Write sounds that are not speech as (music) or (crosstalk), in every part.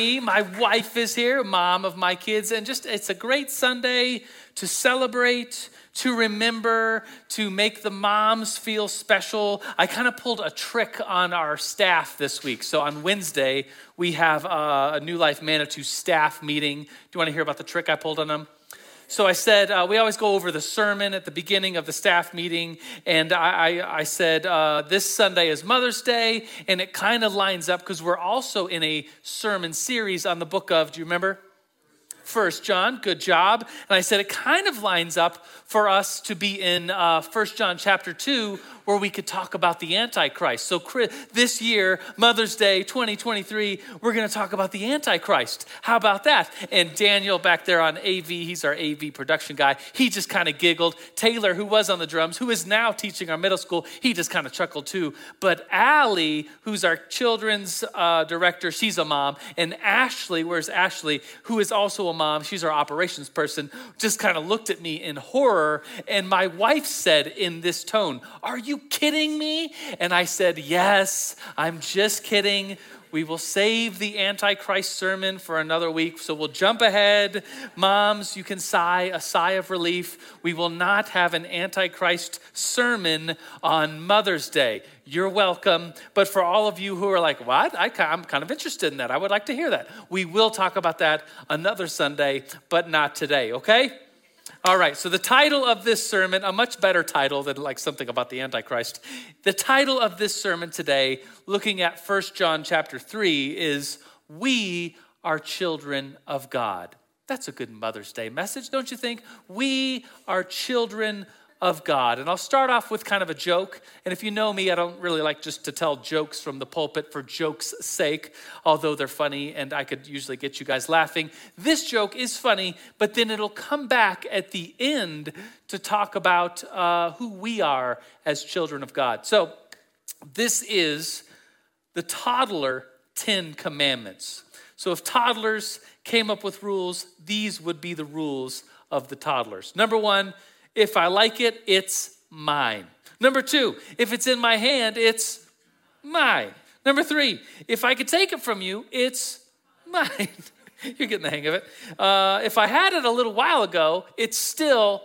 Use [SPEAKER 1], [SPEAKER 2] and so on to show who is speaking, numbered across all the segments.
[SPEAKER 1] My wife is here, mom of my kids, and just it's a great Sunday to celebrate, to remember, to make the moms feel special. I kind of pulled a trick on our staff this week. So on Wednesday, we have a New Life Manitou staff meeting. Do you want to hear about the trick I pulled on them? So I said, uh, we always go over the sermon at the beginning of the staff meeting. And I, I, I said, uh, this Sunday is Mother's Day. And it kind of lines up because we're also in a sermon series on the book of, do you remember? First John, good job. And I said it kind of lines up for us to be in uh, First John chapter 2, where we could talk about the Antichrist. So this year, Mother's Day 2023, we're going to talk about the Antichrist. How about that? And Daniel back there on AV, he's our AV production guy, he just kind of giggled. Taylor, who was on the drums, who is now teaching our middle school, he just kind of chuckled too. But Allie, who's our children's uh, director, she's a mom. And Ashley, where's Ashley, who is also a mom, she's our operations person, just kind of looked at me in horror. And my wife said in this tone, Are you kidding me? And I said, Yes, I'm just kidding. We will save the Antichrist sermon for another week. So we'll jump ahead. Moms, you can sigh a sigh of relief. We will not have an Antichrist sermon on Mother's Day. You're welcome. But for all of you who are like, what? I, am kind of interested in that. I would like to hear that. We will talk about that another Sunday, but not today, okay? All right, so the title of this sermon, a much better title than like something about the Antichrist. The title of this sermon today, looking at First John chapter 3, is We Are Children of God. That's a good Mother's Day message, don't you think? We are children of God. And I'll start off with kind of a joke. And if you know me, I don't really like just to tell jokes from the pulpit for joke's sake, although they're funny and I could usually get you guys laughing. This joke is funny, but then it'll come back at the end to talk about uh, who we are as children of God. So this is the toddler 10 commandments. So if toddlers came up with rules, these would be the rules of the toddlers. Number one, if I like it, it's mine. Number two, if it's in my hand, it's mine. Number three, if I could take it from you, it's mine. (laughs) You're getting the hang of it. Uh, if I had it a little while ago, it's still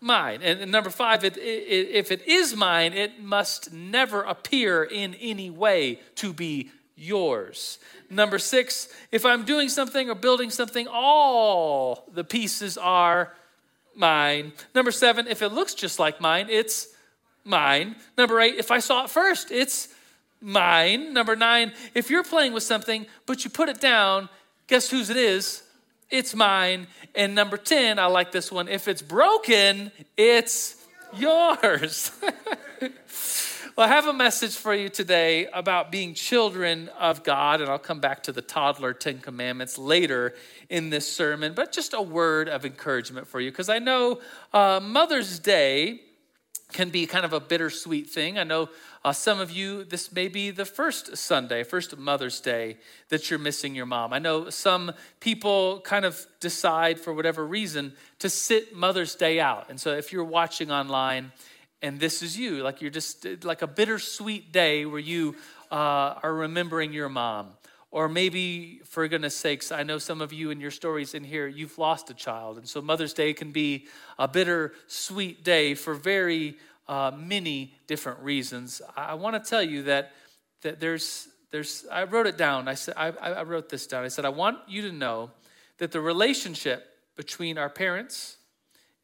[SPEAKER 1] mine. And, and number five, it, it, if it is mine, it must never appear in any way to be yours. Number six, if I'm doing something or building something, all the pieces are mine. Number seven, if it looks just like mine, it's mine. Number eight, if I saw it first, it's mine. Number nine, if you're playing with something, but you put it down, guess whose it is? It's mine. And number 10, I like this one. If it's broken, it's yours. (laughs) Well, I have a message for you today about being children of God, and I'll come back to the toddler Ten Commandments later in this sermon, but just a word of encouragement for you, because I know uh, Mother's Day can be kind of a bittersweet thing. I know uh, some of you, this may be the first Sunday, first Mother's Day that you're missing your mom. I know some people kind of decide for whatever reason to sit Mother's Day out. And so if you're watching online, and this is you. Like you're just like a bittersweet day where you uh, are remembering your mom. Or maybe for goodness sakes i know some of you in your stories in here you've lost a child. And so mother's day can be a bitter sweet day for very uh, many different reasons. I, I want to tell you that that there's there's i wrote it down. I said I, I wrote this down. I said i want you to know that the relationship between our parents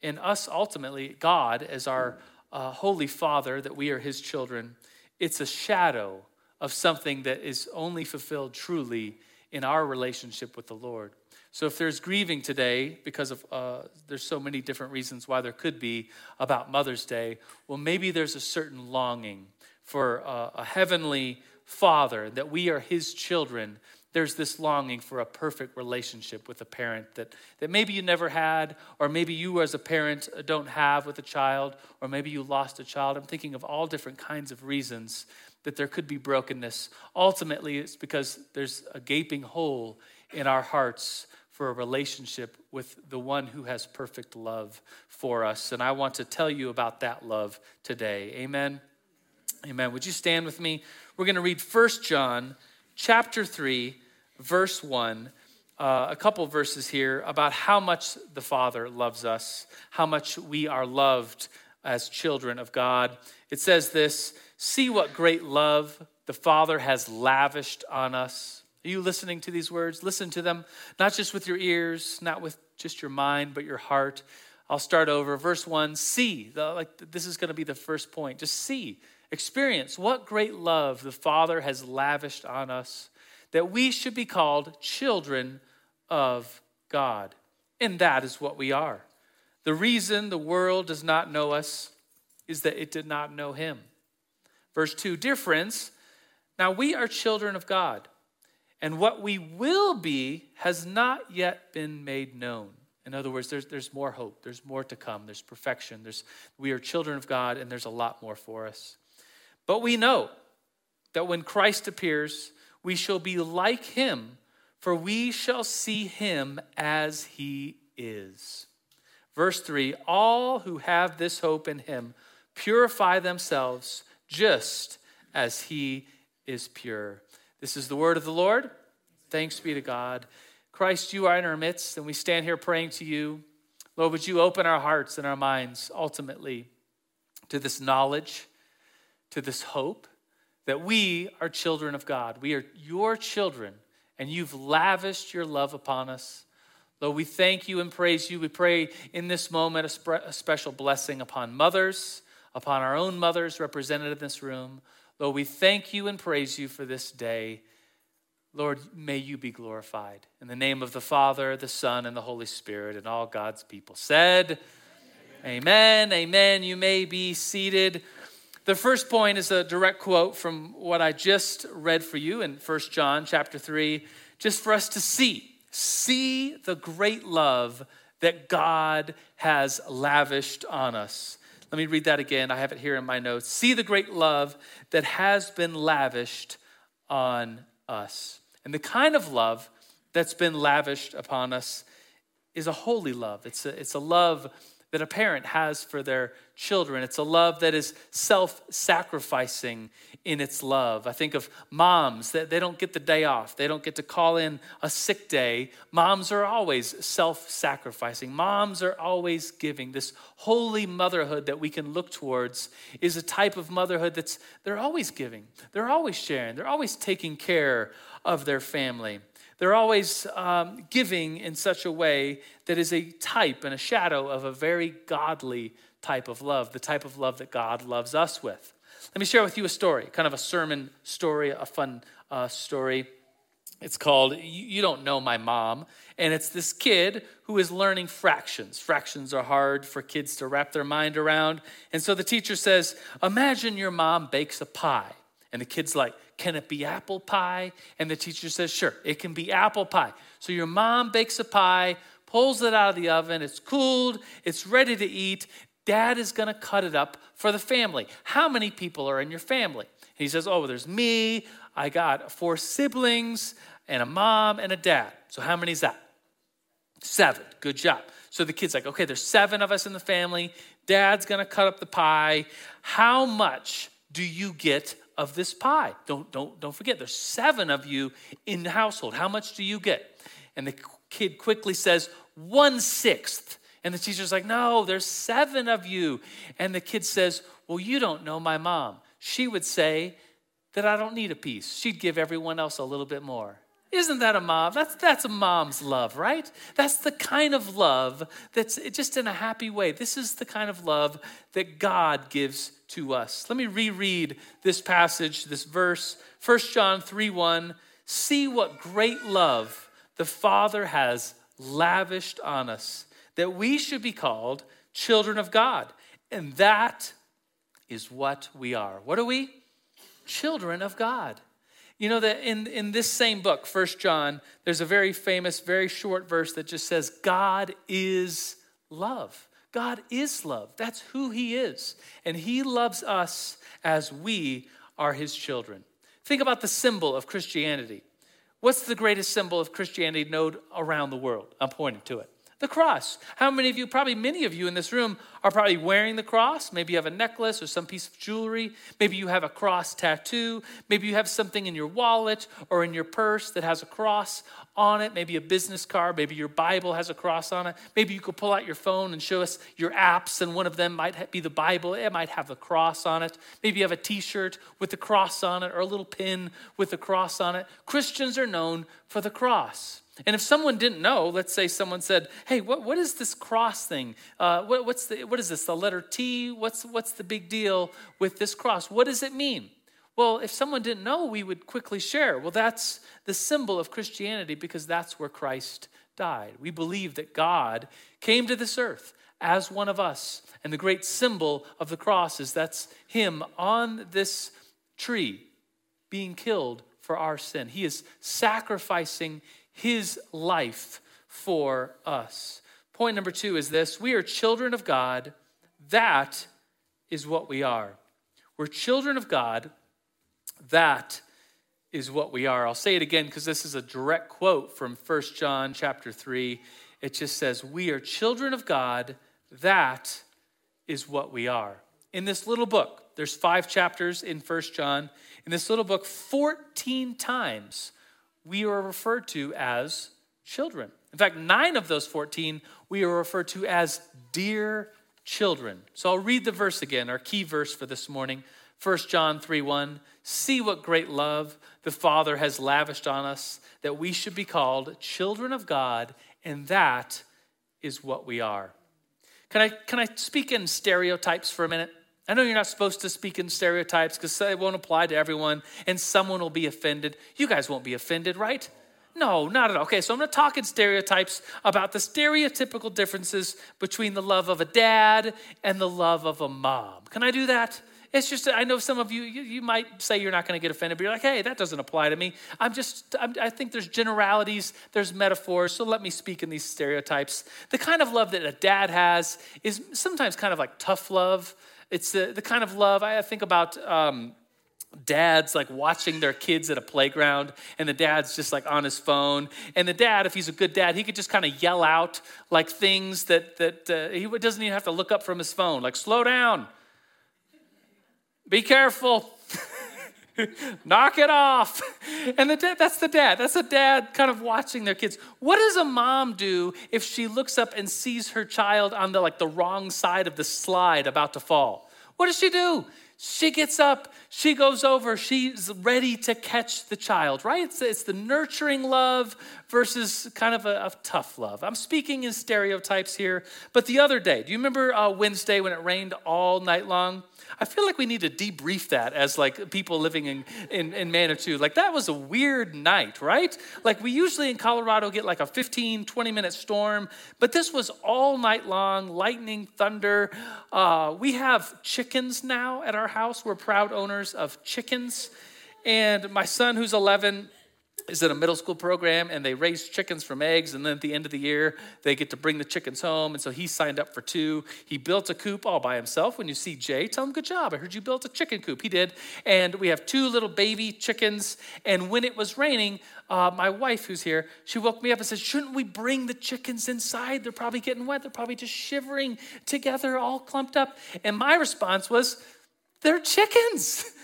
[SPEAKER 1] and us ultimately god as our uh, Holy Father, that we are His children, it's a shadow of something that is only fulfilled truly in our relationship with the Lord. So if there's grieving today because of uh, there's so many different reasons why there could be about Mother's Day, well maybe there's a certain longing for uh, a heavenly Father that we are His children there's this longing for a perfect relationship with a parent that, that maybe you never had, or maybe you as a parent don't have with a child, or maybe you lost a child. I'm thinking of all different kinds of reasons that there could be brokenness. Ultimately, it's because there's a gaping hole in our hearts for a relationship with the one who has perfect love for us. And I want to tell you about that love today. Amen. Amen. Would you stand with me? We're going to read First John chapter 3 verse 1, uh, a couple verses here about how much the Father loves us, how much we are loved as children of God. It says this See what great love the Father has lavished on us. Are you listening to these words? Listen to them, not just with your ears, not with just your mind, but your heart. I'll start over. Verse 1 See, the, like this is going to be the first point. Just see, experience what great love the Father has lavished on us that we should be called children of God. And that is what we are. The reason the world does not know us is that it did not know him. Verse 2 Dear friends, now we are children of God, and what we will be has not yet been made known. In other words, there's, there's more hope, there's more to come, there's perfection, there's, we are children of God, and there's a lot more for us. But we know that when Christ appears, we shall be like him, for we shall see him as he is. Verse 3 All who have this hope in him purify themselves just as he is pure. This is the word of the Lord. Thanks be to God. Christ, you are in our midst, and we stand here praying to you. Lord, would you open our hearts and our minds ultimately to this knowledge, to this hope that we are children of God. We are your children, and you've lavished your love upon us. Lord, we thank you and praise you. We pray in this moment a, a special blessing upon mothers, upon our own mothers represented in this room. Lord, we thank you and praise you for this day. Lord, may you be glorified. In the name of the Father, the Son, and the Holy Spirit, and all God's people said, Amen. Amen. Amen. You may be seated. The first point is a direct quote from what I just read for you in 1 John chapter 3, just for us to see. See the great love that God has lavished on us. Let me read that again. I have it here in my notes. See the great love that has been lavished on us. And the kind of love that's been lavished upon us is a holy love. It's a, it's a love that a parent has for their children. It's a love that is self sacrificing in its love. I think of moms that they don't get the day off, they don't get to call in a sick day. Moms are always self sacrificing, moms are always giving. This holy motherhood that we can look towards is a type of motherhood that's they're always giving, they're always sharing, they're always taking care of their family. They're always um, giving in such a way that is a type and a shadow of a very godly type of love, the type of love that God loves us with. Let me share with you a story, kind of a sermon story, a fun uh, story. It's called You Don't Know My Mom. And it's this kid who is learning fractions. Fractions are hard for kids to wrap their mind around. And so the teacher says, Imagine your mom bakes a pie. And the kid's like, Can it be apple pie? And the teacher says, Sure, it can be apple pie. So your mom bakes a pie, pulls it out of the oven, it's cooled, it's ready to eat. Dad is going to cut it up for the family. How many people are in your family? he says, Oh, there's me. I got four siblings and a mom and a dad. So how many is that? Seven. Good job. So the kid's like, Okay, there's seven of us in the family. Dad's to cut up the pie. How much do you get of this pie. Don't, don't, don't forget, there's seven of you in the household. How much do you get? And the kid quickly says, one sixth. And the teacher's like, no, there's seven of you. And the kid says, well, you don't know my mom. She would say that I don't need a piece. She'd give everyone else a little bit more. Isn't that a mom? That's, that's a mom's love, right? That's the kind of love that's just in a happy way. This is the kind of love that God gives to us. Let me reread this passage, this verse, 1 John 3 1. See what great love the Father has lavished on us, that we should be called children of God. And that is what we are. What are we? Children of God. You know that in, in this same book, First John, there's a very famous, very short verse that just says, God is love. God is love. That's who He is. And He loves us as we are His children. Think about the symbol of Christianity. What's the greatest symbol of Christianity known around the world? I'm pointing to it the cross. How many of you, probably many of you in this room, are probably wearing the cross? Maybe you have a necklace or some piece of jewelry. Maybe you have a cross tattoo. Maybe you have something in your wallet or in your purse that has a cross on it. Maybe a business card. Maybe your Bible has a cross on it. Maybe you could pull out your phone and show us your apps, and one of them might be the Bible. It might have a cross on it. Maybe you have a t shirt with the cross on it or a little pin with the cross on it. Christians are known for the cross. And if someone didn't know, let's say someone said, "Hey, what, what is this cross thing? Uh, what, what's the, what is this? The letter T? What's what's the big deal with this cross? What does it mean?" Well, if someone didn't know, we would quickly share. Well, that's the symbol of Christianity because that's where Christ died. We believe that God came to this earth as one of us, and the great symbol of the cross is that's Him on this tree being killed for our sin. He is sacrificing his life for us. Point number two is this we are children of God. That is what we are. We're children of God. That is what we are. I'll say it again because this is a direct quote from 1 John chapter 3. It just says, We are children of God. That is what we are. In this little book, there's five chapters in 1 John. In this little book, 14 times we are referred to as children. In fact, nine of those 14 we are referred to as dear children. So I'll read the verse again, our key verse for this morning. 1 John 3 1. See what great love the Father has lavished on us, that we should be called children of God, and that is what we are. Can I, can I speak in stereotypes for a minute? I know you're not supposed to speak in stereotypes because it won't apply to everyone and someone will be offended. You guys won't be offended, right? No, not at all. Okay, so I'm going to talk in stereotypes about the stereotypical differences between the love of a dad and the love of a mom. Can I do that? It's just, I know some of you, you, you might say you're not going to get offended, but you're like, hey, that doesn't apply to me. I'm just, I'm, I think there's generalities, there's metaphors, so let me speak in these stereotypes. The kind of love that a dad has is sometimes kind of like tough love. It's the, the kind of love I think about um, dads like watching their kids at a playground and the dad's just like on his phone. And the dad if he's a good dad he could just kind of yell out like things that that uh, he doesn't even have to look up from his phone. Like slow down. Be careful (laughs) knock it off and the dad that's the dad that's the dad kind of watching their kids what does a mom do if she looks up and sees her child on the like the wrong side of the slide about to fall what does she do? She gets up, she goes over, she's ready to catch the child, right? It's, it's the nurturing love versus kind of a, a, tough love. I'm speaking in stereotypes here, but the other day, do you remember uh, Wednesday when it rained all night long? I feel like we need to debrief that as like people living in, in, in Manitou. Like that was a weird night, right? Like we usually in Colorado get like a 15, 20 minute storm, but this was all night long, lightning, thunder. Uh, we have chickens now at our house. We're proud owners of chickens. And my son, who's 11, is in a middle school program and they raise chickens from eggs and then at the end of the year they get to bring the chickens home and so he signed up for two. He built a coop all by himself. When you see jay tell him good job. I heard you built a chicken coop. He did. And we have two little baby chickens. And when it was raining uh, my wife who's here she woke me up and said shouldn't we bring the chickens inside? They're probably getting wet. They're probably just shivering together all clumped up. And my response was they're chickens (laughs)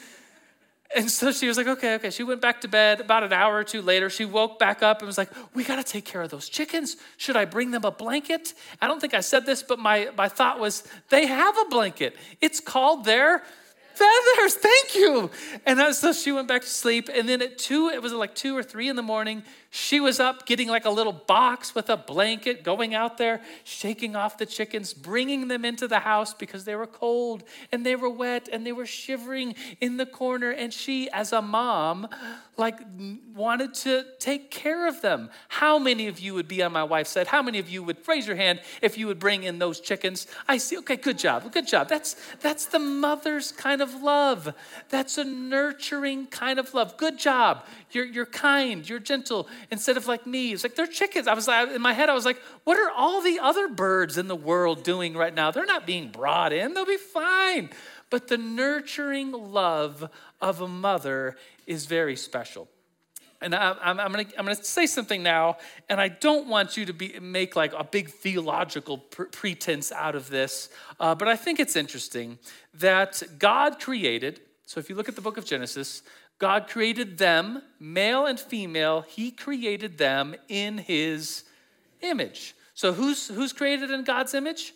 [SPEAKER 1] And so she was like, okay, okay. She went back to bed. About an hour or two later, she woke back up and was like, we got to take care of those chickens. Should I bring them a blanket? I don't think I said this, but my, my thought was, they have a blanket. It's called their feathers. Thank you. And so she went back to sleep. And then at two, it was like two or three in the morning, she was up getting like a little box with a blanket, going out there, shaking off the chickens, bringing them into the house because they were cold and they were wet and they were shivering in the corner. And she, as a mom, like wanted to take care of them. How many of you would be on my wife's side? How many of you would raise your hand if you would bring in those chickens? I see. Okay, good job. Good job. That's that's the mother's kind of love. That's a nurturing kind of love. Good job. You're, you're kind, you're gentle, instead of like me. It's like they're chickens. I was like, in my head, I was like, what are all the other birds in the world doing right now? They're not being brought in, they'll be fine. But the nurturing love of a mother is very special. and I, am I'm, gonna, I'm gonna say something now, and I don't want you to be, make like a big theological pre- pretense out of this, uh, but I think it's interesting that God created, so if you look at the book of Genesis, God created them, male and female, He created them in His image. So who's, who's created in God's image?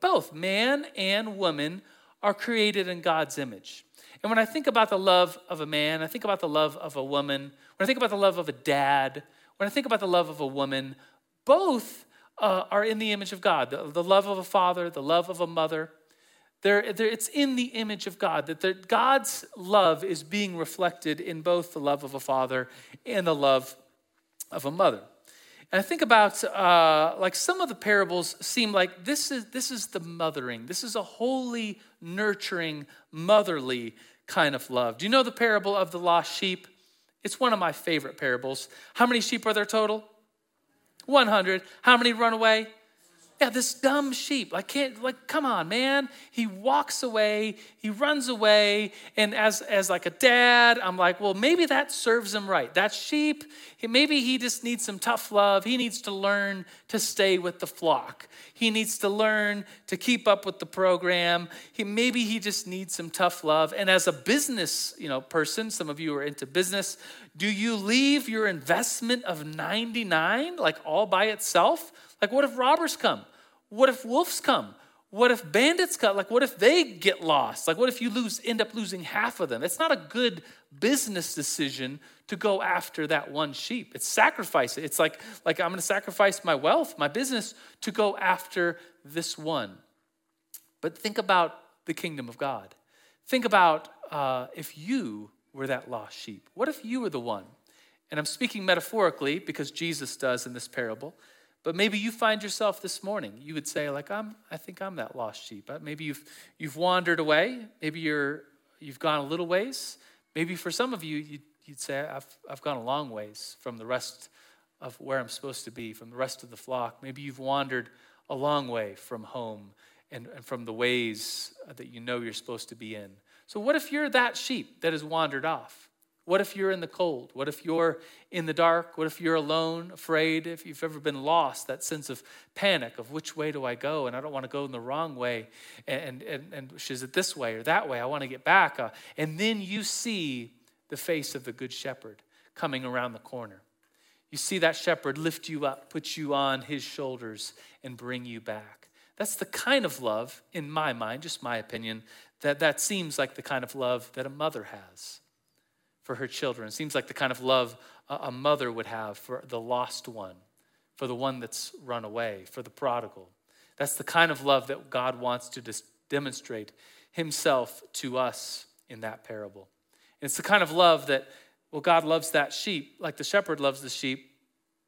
[SPEAKER 1] Both man and woman are created in God's image. And when I think about the love of a man, I think about the love of a woman, when I think about the love of a dad, when I think about the love of a woman, both uh, are in the image of God. The, the, love of a father, the love of a mother. They're, they're, it's in the image of God that God's love is being reflected in both the love of a father and the love of a mother. And I think about uh, like some of the parables seem like this is this is the mothering. This is a holy, nurturing, motherly kind of love. Do you know the parable of the lost sheep? It's one of my favorite parables. How many sheep are there total? 100. How many run away? Yeah, this dumb sheep. I can't, like, come on, man. He walks away, he runs away. And as, as like a dad, I'm like, well, maybe that serves him right. That sheep, maybe he just needs some tough love. He needs to learn to stay with the flock. He needs to learn to keep up with the program. He, maybe he just needs some tough love. And as a business, you know, person, some of you are into business, do you leave your investment of 99 like all by itself? Like, what if robbers come? What if wolves come? What if bandits come? Like, what if they get lost? Like, what if you lose, end up losing half of them? It's not a good business decision to go after that one sheep. It's sacrifice. It's like, like I'm going to sacrifice my wealth, my business, to go after this one. But think about the kingdom of God. Think about uh, if you were that lost sheep. What if you were the one? And I'm speaking metaphorically because Jesus does in this parable. But maybe you find yourself this morning. You would say, like, I'm, I think I'm that lost sheep. Uh, maybe you've, you've wandered away. Maybe you're, you've gone a little ways. Maybe for some of you, you'd, you'd say, I've, I've gone a long ways from the rest of where I'm supposed to be, from the rest of the flock. Maybe you've wandered a long way from home and, and from the ways that you know you're supposed to be in. So, what if you're that sheep that has wandered off? What if you're in the cold? What if you're in the dark? What if you're alone, afraid? If you've ever been lost, that sense of panic of which way do I go? And I don't want to go in the wrong way. And, and, and is it this way or that way? I want to get back. Uh, and then you see the face of the good shepherd coming around the corner. You see that shepherd lift you up, put you on his shoulders, and bring you back. That's the kind of love, in my mind, just my opinion, that that seems like the kind of love that a mother has for her children. It seems like the kind of love a mother would have for the lost one, for the one that's run away, for the prodigal. That's the kind of love that God wants to dis- demonstrate himself to us in that parable. And it's the kind of love that, well, God loves that sheep like the shepherd loves the sheep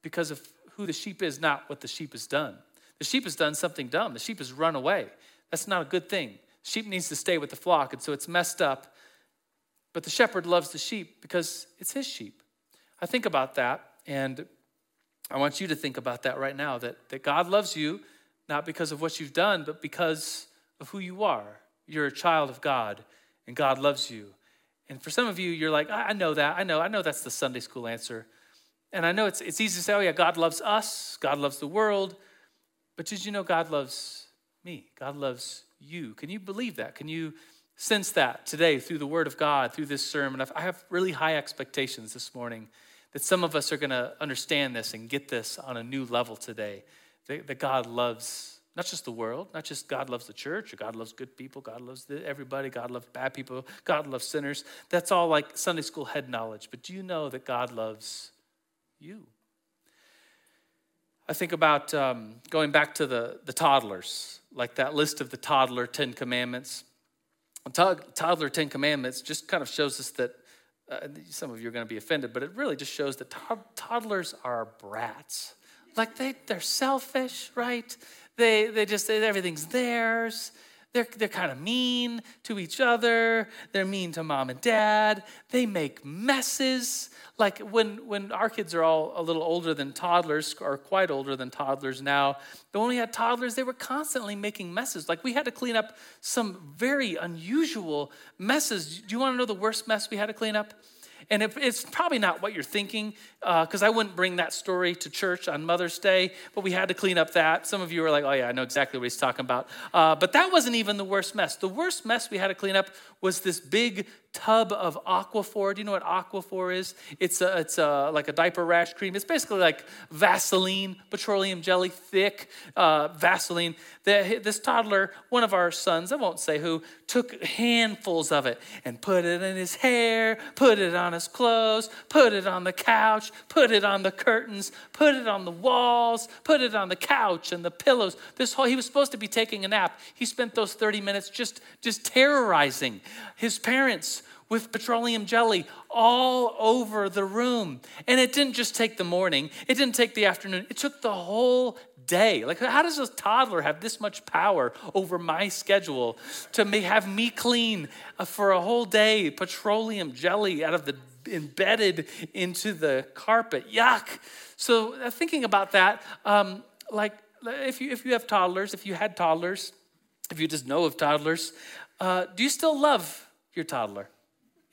[SPEAKER 1] because of who the sheep is, not what the sheep has done. The sheep has done something dumb. The sheep has run away. That's not a good thing. Sheep needs to stay with the flock, and so it's messed up but the shepherd loves the sheep because it's his sheep. I think about that, and I want you to think about that right now that, that God loves you not because of what you've done, but because of who you are. You're a child of God, and God loves you. And for some of you, you're like, I know that. I know. I know that's the Sunday school answer. And I know it's, it's easy to say, oh, yeah, God loves us, God loves the world. But did you know God loves me? God loves you. Can you believe that? Can you sense that today through the Word of God, through this sermon. I have really high expectations this morning that some of us are going to understand this and get this on a new level today. That, that, God loves not just the world, not just God loves the church, or God loves good people, God loves everybody, God loves bad people, God loves sinners. That's all like Sunday school head knowledge. But do you know that God loves you? I think about um, going back to the, the toddlers, like that list of the toddler Ten Commandments toddler Ten Commandments just kind of shows us that uh, some of you are going to be offended, but it really just shows that to- toddlers are brats. Like they, they're selfish, right? They, they just, everything's theirs. They're, they're kind of mean to each other. They're mean to mom and dad. They make messes. Like when, when our kids are all a little older than toddlers, or quite older than toddlers now, but when we had toddlers, they were constantly making messes. Like we had to clean up some very unusual messes. Do you want to know the worst mess we had to clean up? And it, it's probably not what you're thinking, because uh, I wouldn't bring that story to church on Mother's Day, but we had to clean up that. Some of you are like, oh, yeah, I know exactly what he's talking about. Uh, but that wasn't even the worst mess. The worst mess we had to clean up was this big tub of Aquaphor. Do you know what Aquaphor is? It's, a, it's a, like a diaper rash cream. It's basically like Vaseline, petroleum jelly, thick uh, Vaseline. The, this toddler, one of our sons, I won't say who, took handfuls of it and put it in his hair, put it on his clothes, put it on the couch, put it on the curtains, put it on the walls, put it on the couch and the pillows. This whole, he was supposed to be taking a nap. He spent those 30 minutes just, just terrorizing his parents with petroleum jelly all over the room. And it didn't just take the morning, it didn't take the afternoon, it took the whole day. Like, how does a toddler have this much power over my schedule to have me clean uh, for a whole day petroleum jelly out of the embedded into the carpet? Yuck. So, uh, thinking about that, um, like, if you, if you have toddlers, if you had toddlers, if you just know of toddlers, uh, do you still love your toddler?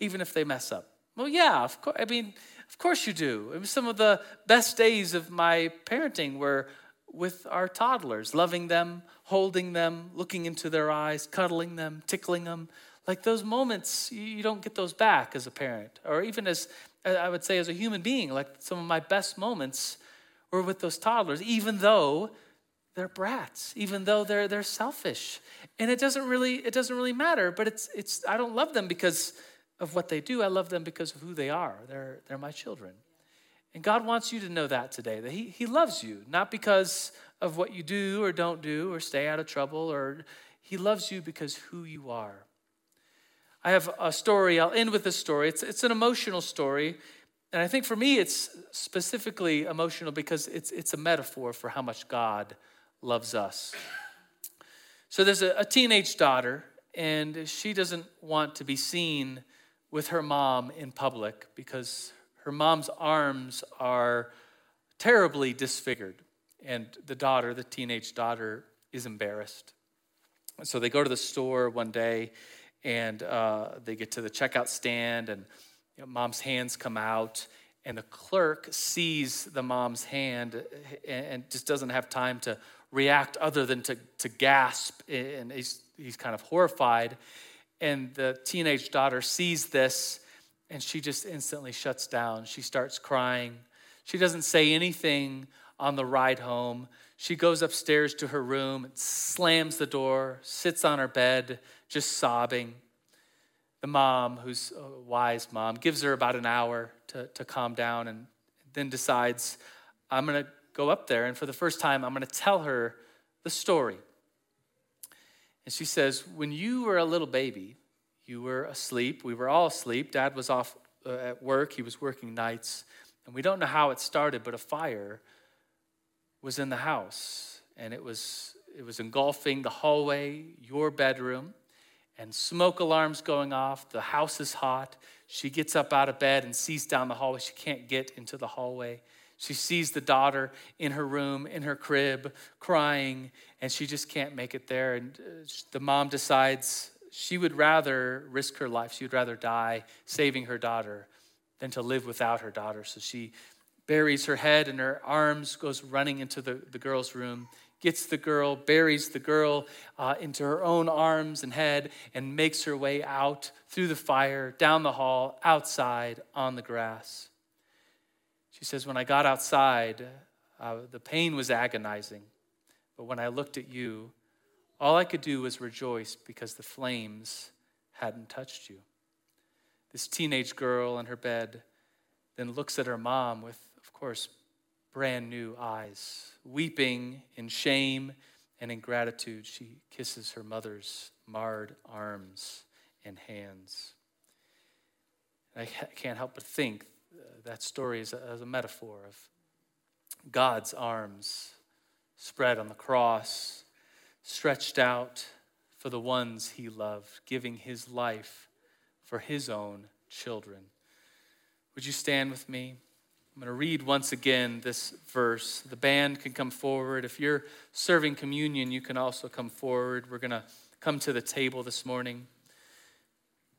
[SPEAKER 1] even if they mess up? Well, yeah, of course. I mean, of course you do. Some of the best days of my parenting were with our toddlers, loving them, holding them, looking into their eyes, cuddling them, tickling them. Like those moments, you don't get those back as a parent, or even as I would say as a human being. Like some of my best moments were with those toddlers, even though they're brats, even though they're they're selfish, and it doesn't really it doesn't really matter. But it's it's I don't love them because of what they do. I love them because of who they are. They're, they're my children. And God wants you to know that today, that he, he loves you, not because of what you do or don't do or stay out of trouble, or He loves you because who you are. I have a story, I'll end with this story. It's, it's an emotional story. And I think for me, it's specifically emotional because it's, it's a metaphor for how much God loves us. So there's a, a teenage daughter, and she doesn't want to be seen with her mom in public because her mom's arms are terribly disfigured. And the daughter, the teenage daughter, is embarrassed. So they go to the store one day and uh, they get to the checkout stand, and you know, mom's hands come out. And the clerk sees the mom's hand and just doesn't have time to react other than to, to gasp. And he's, he's kind of horrified. And the teenage daughter sees this and she just instantly shuts down. She starts crying. She doesn't say anything on the ride home. She goes upstairs to her room, slams the door, sits on her bed, just sobbing. The mom, who's a wise mom, gives her about an hour to, to calm down and then decides, I'm going to go up there and for the first time, I'm going to tell her the story. And she says, When you were a little baby, you were asleep. We were all asleep. Dad was off uh, at work, he was working nights. And we don't know how it started, but a fire was in the house. And it was, it was engulfing the hallway, your bedroom, and smoke alarms going off. The house is hot. She gets up out of bed and sees down the hallway. She can't get into the hallway. She sees the daughter in her room, in her crib, crying, and she just can't make it there. And uh, the mom decides she would rather risk her life, she would rather die saving her daughter than to live without her daughter. So she buries her head in her arms, goes running into the, the girl's room, gets the girl, buries the girl uh, into her own arms and head, and makes her way out through the fire, down the hall, outside on the grass. She says, When I got outside, uh, the pain was agonizing. But when I looked at you, all I could do was rejoice because the flames hadn't touched you. This teenage girl in her bed then looks at her mom with, of course, brand new eyes. Weeping in shame and in gratitude, she kisses her mother's marred arms and hands. I can't help but think that story is a, a metaphor of God's arms spread on the cross, stretched out for the ones he loved, giving his life for his own children. Would you stand with me? I'm going to read once again this verse. The band can come forward. If you're serving communion, you can also come forward. We're going to come to the table this morning.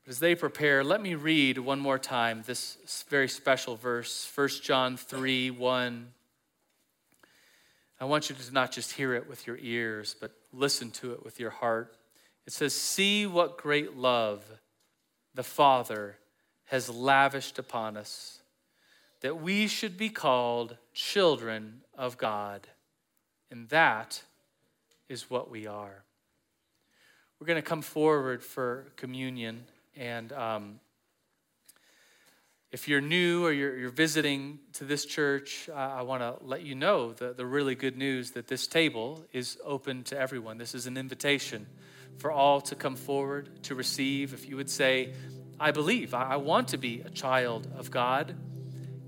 [SPEAKER 1] But as they prepare, let me read one more time this very special verse, 1 John 3 1. I want you to not just hear it with your ears, but listen to it with your heart. It says, See what great love the Father has lavished upon us, that we should be called children of God. And that is what we are. We're going to come forward for communion. And um, if you're new or you're, you're visiting to this church, uh, I want to let you know the, the really good news that this table is open to everyone. This is an invitation for all to come forward to receive. If you would say, I believe, I, I want to be a child of God,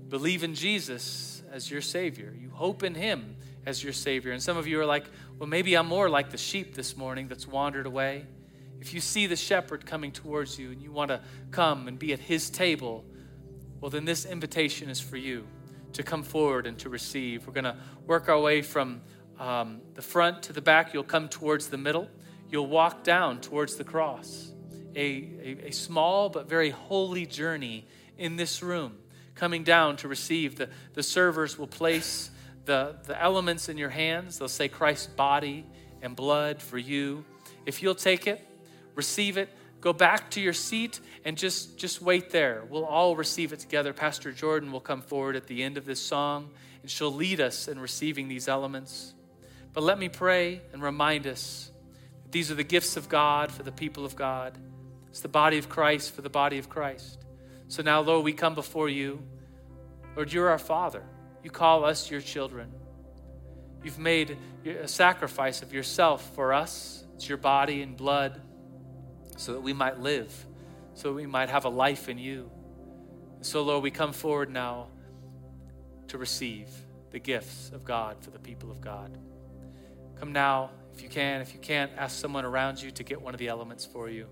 [SPEAKER 1] believe in Jesus as your Savior, you hope in Him as your Savior. And some of you are like, well, maybe I'm more like the sheep this morning that's wandered away. If you see the shepherd coming towards you and you want to come and be at his table, well, then this invitation is for you to come forward and to receive. We're going to work our way from um, the front to the back. You'll come towards the middle. You'll walk down towards the cross. A, a, a small but very holy journey in this room, coming down to receive. The, the servers will place the, the elements in your hands. They'll say Christ's body and blood for you. If you'll take it, receive it, go back to your seat and just just wait there. We'll all receive it together. Pastor Jordan will come forward at the end of this song and she'll lead us in receiving these elements. But let me pray and remind us that these are the gifts of God for the people of God. It's the body of Christ for the body of Christ. So now, Lord, we come before you. Lord, you're our Father. You call us your children. You've made a sacrifice of yourself for us. It's your body and blood so that we might live, so that we might have a life in you. And so, Lord, we come forward now to receive the gifts of God for the people of God. Come now, if you can. If you can't, ask someone around you to get one of the elements for you.